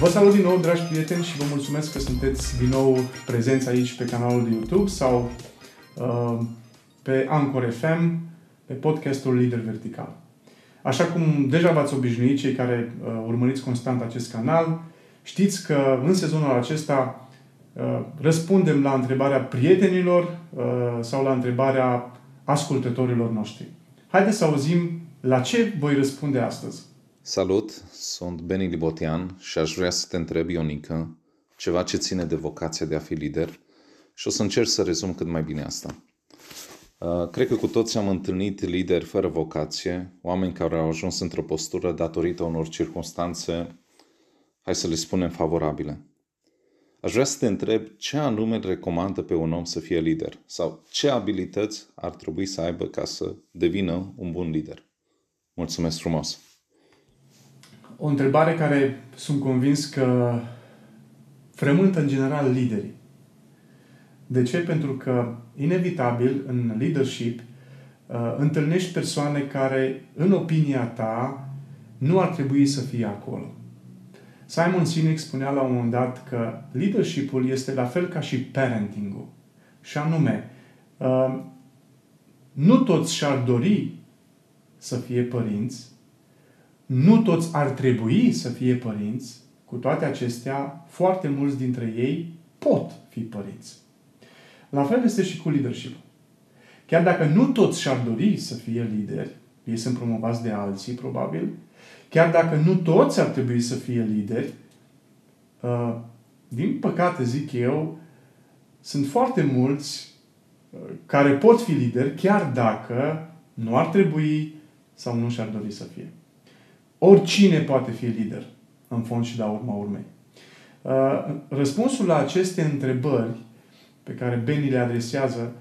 Vă salut din nou, dragi prieteni, și vă mulțumesc că sunteți din nou prezenți aici pe canalul de YouTube sau uh, pe Anchor FM, pe podcastul Lider Vertical. Așa cum deja v-ați obișnuit, cei care uh, urmăriți constant acest canal, știți că în sezonul acesta uh, răspundem la întrebarea prietenilor uh, sau la întrebarea ascultătorilor noștri. Haideți să auzim la ce voi răspunde astăzi. Salut, sunt Beni Libotian și aș vrea să te întreb, Ionica, ceva ce ține de vocația de a fi lider și o să încerc să rezum cât mai bine asta. Uh, cred că cu toți am întâlnit lideri fără vocație, oameni care au ajuns într-o postură datorită unor circunstanțe, hai să le spunem, favorabile. Aș vrea să te întreb ce anume recomandă pe un om să fie lider sau ce abilități ar trebui să aibă ca să devină un bun lider. Mulțumesc frumos! O întrebare care sunt convins că frământă în general liderii. De ce? Pentru că, inevitabil, în leadership, uh, întâlnești persoane care, în opinia ta, nu ar trebui să fie acolo. Simon Sinek spunea la un moment dat că leadership-ul este la fel ca și parenting-ul. Și anume, uh, nu toți și-ar dori să fie părinți, nu toți ar trebui să fie părinți, cu toate acestea, foarte mulți dintre ei pot fi părinți. La fel este și cu leadership. Chiar dacă nu toți și-ar dori să fie lideri, ei sunt promovați de alții, probabil, chiar dacă nu toți ar trebui să fie lideri, uh, din păcate, zic eu, sunt foarte mulți uh, care pot fi lideri, chiar dacă nu ar trebui sau nu și-ar dori să fie. Oricine poate fi lider, în fond și la urma urmei. Uh, răspunsul la aceste întrebări pe care Benny le adresează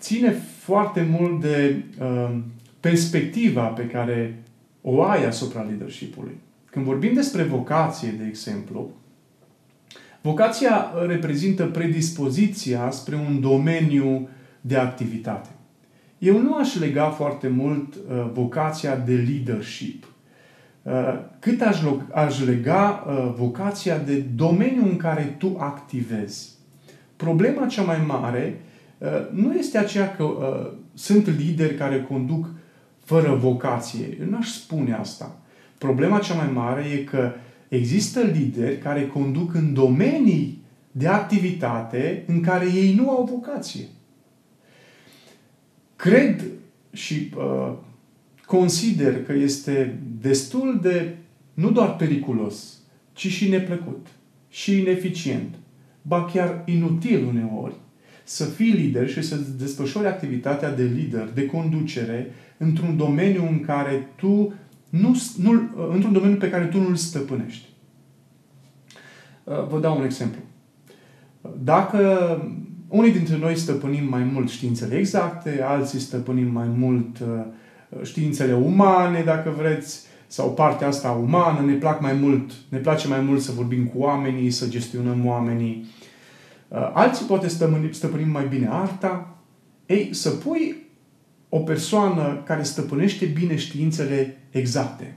ține foarte mult de uh, perspectiva pe care o ai asupra leadership-ului. Când vorbim despre vocație, de exemplu, vocația reprezintă predispoziția spre un domeniu de activitate. Eu nu aș lega foarte mult uh, vocația de leadership, uh, cât aș, aș lega uh, vocația de domeniu în care tu activezi. Problema cea mai mare uh, nu este aceea că uh, sunt lideri care conduc fără vocație. Eu n-aș spune asta. Problema cea mai mare e că există lideri care conduc în domenii de activitate în care ei nu au vocație. Cred și uh, consider că este destul de nu doar periculos, ci și neplăcut și ineficient, ba chiar inutil uneori, să fii lider și să desfășori activitatea de lider, de conducere, într-un domeniu în care tu nu, nu, într-un domeniu pe care tu nu-l stăpânești. Uh, vă dau un exemplu. Dacă unii dintre noi stăpânim mai mult științele exacte, alții stăpânim mai mult uh, științele umane, dacă vreți, sau partea asta umană, ne plac mai mult, ne place mai mult să vorbim cu oamenii, să gestionăm oamenii. Uh, alții poate stăpânim mai bine arta. Ei, să pui o persoană care stăpânește bine științele exacte,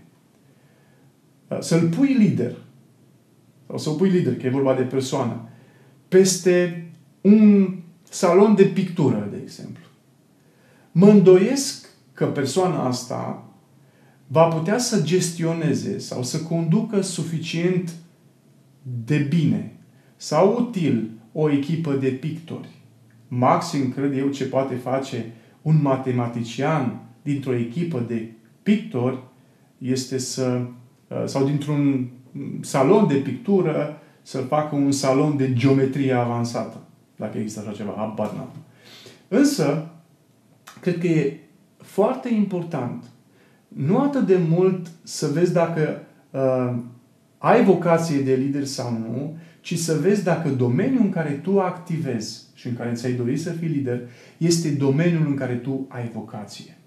uh, să-l pui lider, sau să-l pui lider, că e vorba de persoană, peste un salon de pictură, de exemplu. Mă îndoiesc că persoana asta va putea să gestioneze sau să conducă suficient de bine sau util o echipă de pictori. Maxim, cred eu, ce poate face un matematician dintr-o echipă de pictori este să, sau dintr-un salon de pictură, să facă un salon de geometrie avansată. Dacă există așa ceva, habar n-am. Însă, cred că e foarte important nu atât de mult să vezi dacă uh, ai vocație de lider sau nu, ci să vezi dacă domeniul în care tu activezi și în care ți-ai dorit să fii lider este domeniul în care tu ai vocație.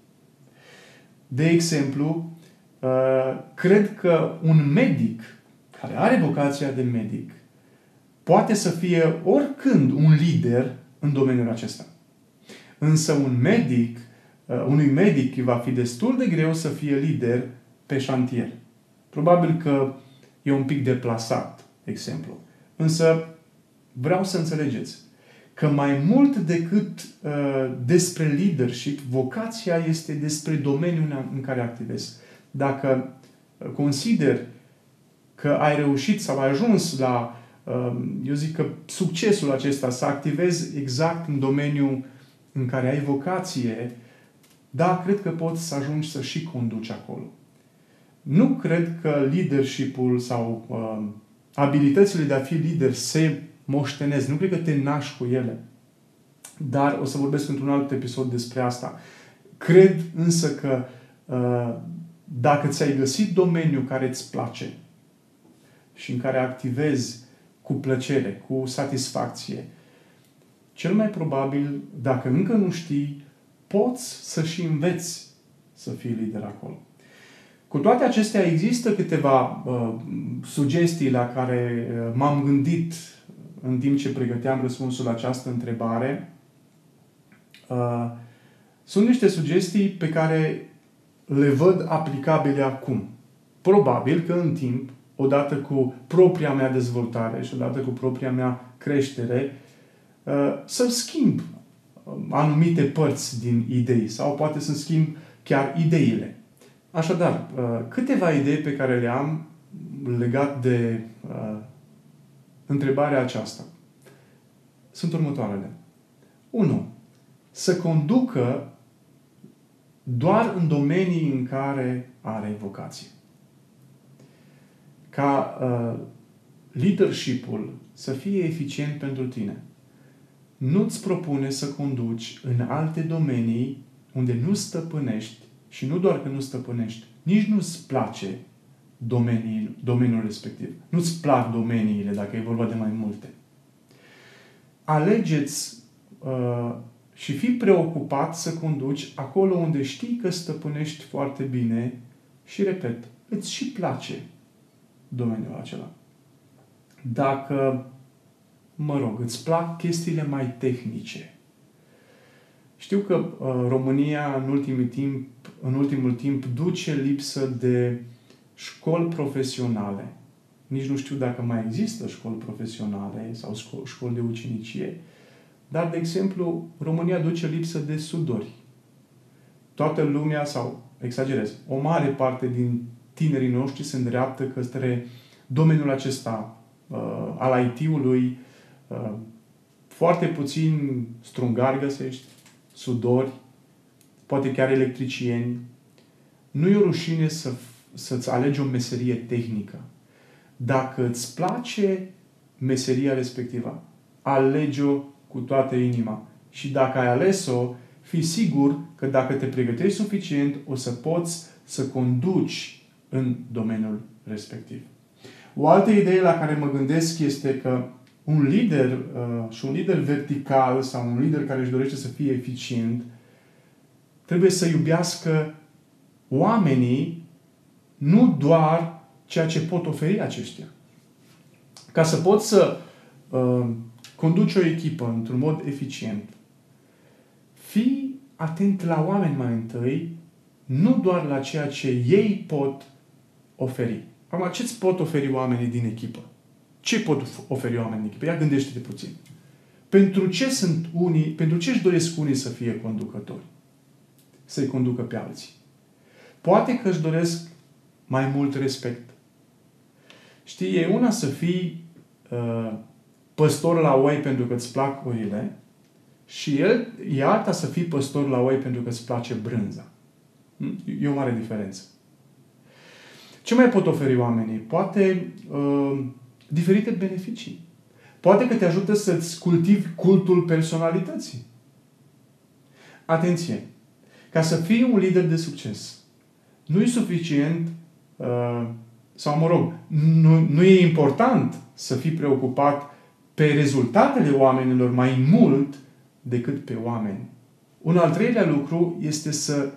De exemplu, uh, cred că un medic care are vocația de medic poate să fie oricând un lider în domeniul acesta. Însă un medic, uh, unui medic va fi destul de greu să fie lider pe șantier. Probabil că e un pic deplasat, exemplu. Însă vreau să înțelegeți că mai mult decât uh, despre leadership, vocația este despre domeniul în care activezi. Dacă uh, consider că ai reușit sau ai ajuns la, uh, eu zic că succesul acesta, să activezi exact în domeniul în care ai vocație, da, cred că poți să ajungi să și conduci acolo. Nu cred că leadership-ul sau uh, abilitățile de a fi lider se moștenesc. Nu cred că te naști cu ele. Dar o să vorbesc într-un alt episod despre asta. Cred însă că uh, dacă ți-ai găsit domeniul care îți place și în care activezi cu plăcere, cu satisfacție, cel mai probabil, dacă încă nu știi, poți să și înveți să fii lider acolo. Cu toate acestea, există câteva uh, sugestii la care uh, m-am gândit în timp ce pregăteam răspunsul la această întrebare. Uh, sunt niște sugestii pe care le văd aplicabile acum. Probabil că în timp, odată cu propria mea dezvoltare și odată cu propria mea creștere, uh, să schimb um, anumite părți din idei sau poate să schimb chiar ideile. Așadar, uh, câteva idei pe care le am legat de uh, întrebarea aceasta sunt următoarele. 1. Să conducă doar în domenii în care are vocație. Ca uh, leadership-ul să fie eficient pentru tine. Nu-ți propune să conduci în alte domenii unde nu stăpânești și nu doar că nu stăpânești, nici nu-ți place domeniul, domeniul respectiv. Nu-ți plac domeniile dacă e vorba de mai multe. Alegeți uh, și fi preocupat să conduci acolo unde știi că stăpânești foarte bine și, repet, îți și place domeniul acela. Dacă, mă rog, îți plac chestiile mai tehnice, știu că uh, România în ultimul, timp, în ultimul timp duce lipsă de școli profesionale. Nici nu știu dacă mai există școli profesionale sau școli de ucenicie, dar, de exemplu, România duce lipsă de sudori. Toată lumea, sau exagerez, o mare parte din tinerii noștri se îndreaptă către domeniul acesta uh, al IT-ului. Uh, foarte puțin strungari găsești, sudori, poate chiar electricieni. Nu e o rușine să, să-ți alegi o meserie tehnică. Dacă îți place meseria respectivă, alege-o cu toată inima. Și dacă ai ales-o, fii sigur că dacă te pregătești suficient, o să poți să conduci în domeniul respectiv. O altă idee la care mă gândesc este că un lider uh, și un lider vertical sau un lider care își dorește să fie eficient trebuie să iubească oamenii nu doar ceea ce pot oferi aceștia. Ca să poți să uh, conduci o echipă într-un mod eficient, fii atent la oameni mai întâi, nu doar la ceea ce ei pot oferi. Acum, ce îți pot oferi oamenii din echipă? Ce pot oferi oamenii în echipă? Ia gândește-te puțin. Pentru ce sunt unii, pentru ce își doresc unii să fie conducători? Să-i conducă pe alții. Poate că își doresc mai mult respect. Știi, e una să fii uh, păstor la oi pentru că îți plac oile și el, e alta să fii păstor la oi pentru că îți place brânza. Hm? E o mare diferență. Ce mai pot oferi oamenii? Poate uh, diferite beneficii. Poate că te ajută să-ți cultivi cultul personalității. Atenție! Ca să fii un lider de succes, nu e suficient, uh, sau mă rog, nu, nu e important să fii preocupat pe rezultatele oamenilor mai mult decât pe oameni. Un al treilea lucru este să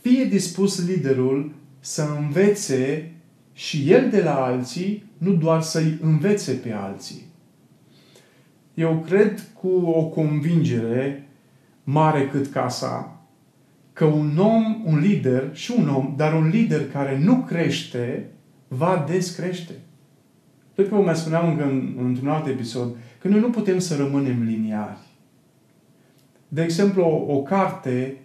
fie dispus liderul să învețe și el de la alții, nu doar să-i învețe pe alții. Eu cred cu o convingere mare cât casa că un om, un lider și un om, dar un lider care nu crește, va descrește. Cred că vă mai spuneam încă în, într-un alt episod că noi nu putem să rămânem liniari. De exemplu, o, o carte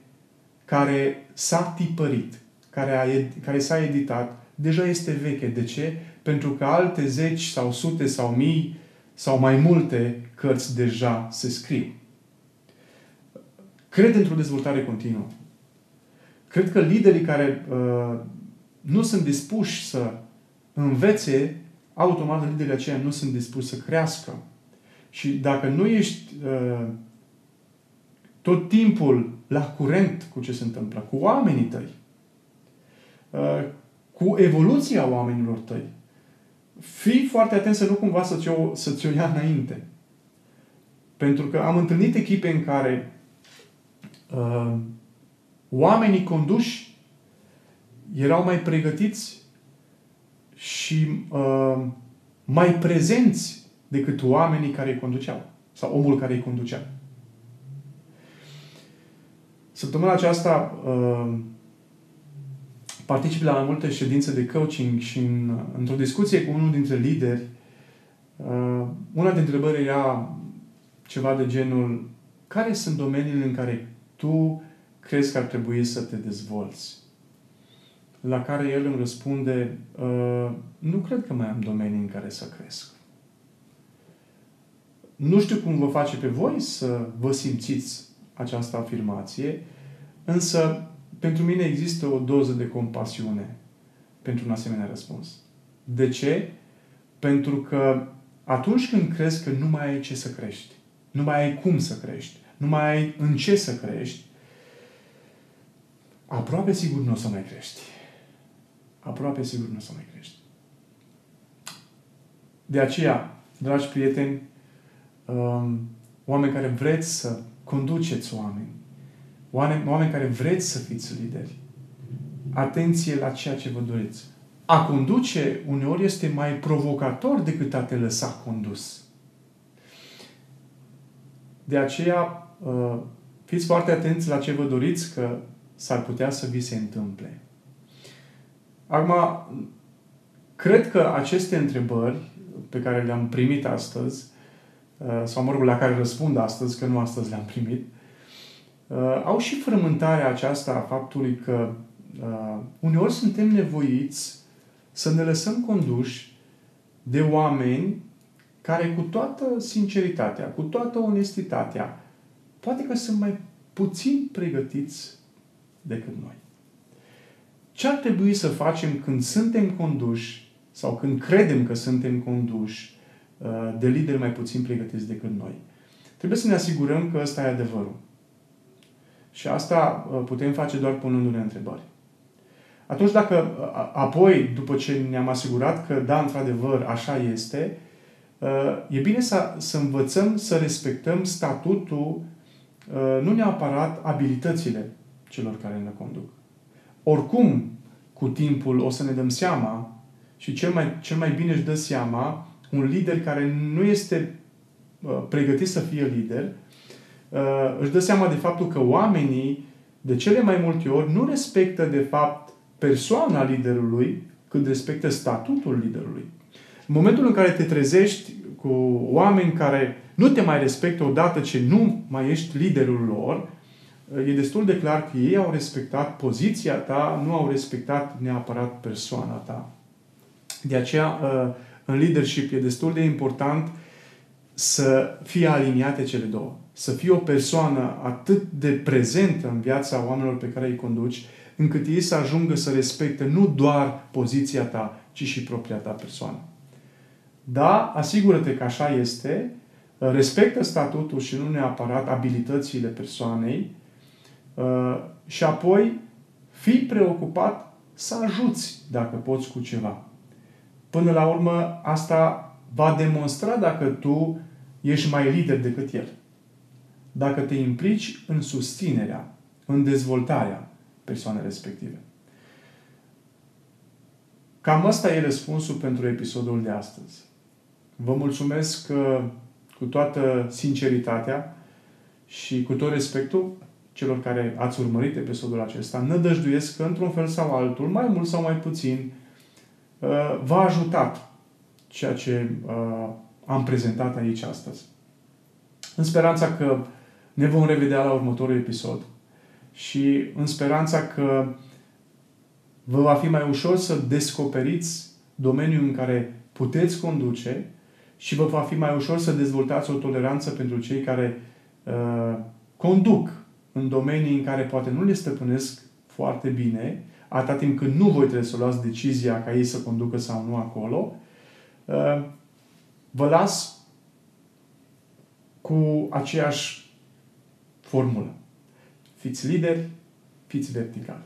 care s-a tipărit, care, a, care s-a editat, deja este veche. De ce? Pentru că alte zeci sau sute sau mii sau mai multe cărți deja se scriu. Cred într-o dezvoltare continuă. Cred că liderii care uh, nu sunt dispuși să învețe, automat liderii aceia nu sunt dispuși să crească. Și dacă nu ești uh, tot timpul la curent cu ce se întâmplă, cu oamenii tăi, uh, cu evoluția oamenilor tăi, fii foarte atent să nu cumva să ți-o, să ți-o ia înainte. Pentru că am întâlnit echipe în care uh, oamenii conduși erau mai pregătiți și uh, mai prezenți decât oamenii care îi conduceau. Sau omul care îi conducea. Săptămâna aceasta uh, particip la mai multe ședințe de coaching și în, într-o discuție cu unul dintre lideri, uh, una dintre întrebări era ceva de genul care sunt domeniile în care tu crezi că ar trebui să te dezvolți? La care el îmi răspunde, uh, nu cred că mai am domenii în care să cresc. Nu știu cum vă face pe voi să vă simțiți această afirmație, însă pentru mine există o doză de compasiune pentru un asemenea răspuns. De ce? Pentru că atunci când crezi că nu mai ai ce să crești, nu mai ai cum să crești, nu mai ai în ce să crești, aproape sigur nu o să mai crești. Aproape sigur nu o să mai crești. De aceea, dragi prieteni, um, oameni care vreți să conduceți oameni, oameni, oameni care vreți să fiți lideri, atenție la ceea ce vă doriți. A conduce uneori este mai provocator decât a te lăsa condus. De aceea, uh, fiți foarte atenți la ce vă doriți, că s-ar putea să vi se întâmple. Acum, cred că aceste întrebări pe care le-am primit astăzi, uh, sau mă rog, la care răspund astăzi, că nu astăzi le-am primit, uh, au și frământarea aceasta a faptului că uh, uneori suntem nevoiți să ne lăsăm conduși de oameni care cu toată sinceritatea, cu toată onestitatea, poate că sunt mai puțin pregătiți decât noi. Ce ar trebui să facem când suntem conduși sau când credem că suntem conduși uh, de lideri mai puțin pregătiți decât noi? Trebuie să ne asigurăm că ăsta e adevărul. Și asta uh, putem face doar punându-ne întrebări. Atunci dacă uh, apoi, după ce ne-am asigurat că da, într-adevăr, așa este, e bine să, să învățăm să respectăm statutul, nu neapărat abilitățile celor care ne conduc. Oricum, cu timpul o să ne dăm seama și cel mai, cel mai bine își dă seama un lider care nu este uh, pregătit să fie lider, uh, își dă seama de faptul că oamenii de cele mai multe ori nu respectă de fapt persoana liderului, cât respectă statutul liderului. În momentul în care te trezești cu oameni care nu te mai respectă odată ce nu mai ești liderul lor, e destul de clar că ei au respectat poziția ta, nu au respectat neapărat persoana ta. De aceea, uh, în leadership e destul de important să fie aliniate cele două. Să fie o persoană atât de prezentă în viața oamenilor pe care îi conduci, încât ei să ajungă să respecte nu doar poziția ta, ci și propria ta persoană. Da, asigură-te că așa este, respectă statutul și nu neapărat abilitățile persoanei, Uh, și apoi fii preocupat să ajuți dacă poți cu ceva. Până la urmă, asta va demonstra dacă tu ești mai lider decât el. Dacă te implici în susținerea, în dezvoltarea persoanei respective. Cam asta e răspunsul pentru episodul de astăzi. Vă mulțumesc că cu toată sinceritatea și cu tot respectul celor care ați urmărit episodul acesta, nădăjduiesc că, într-un fel sau altul, mai mult sau mai puțin, uh, v-a ajutat ceea ce uh, am prezentat aici astăzi. În speranța că ne vom revedea la următorul episod și în speranța că vă va fi mai ușor să descoperiți domeniul în care puteți conduce și vă va fi mai ușor să dezvoltați o toleranță pentru cei care uh, conduc în domenii în care poate nu le stăpânesc foarte bine, atâta timp când nu voi trebuie să luați decizia ca ei să conducă sau nu acolo, uh, vă las cu aceeași formulă. Fiți lideri, fiți verticali.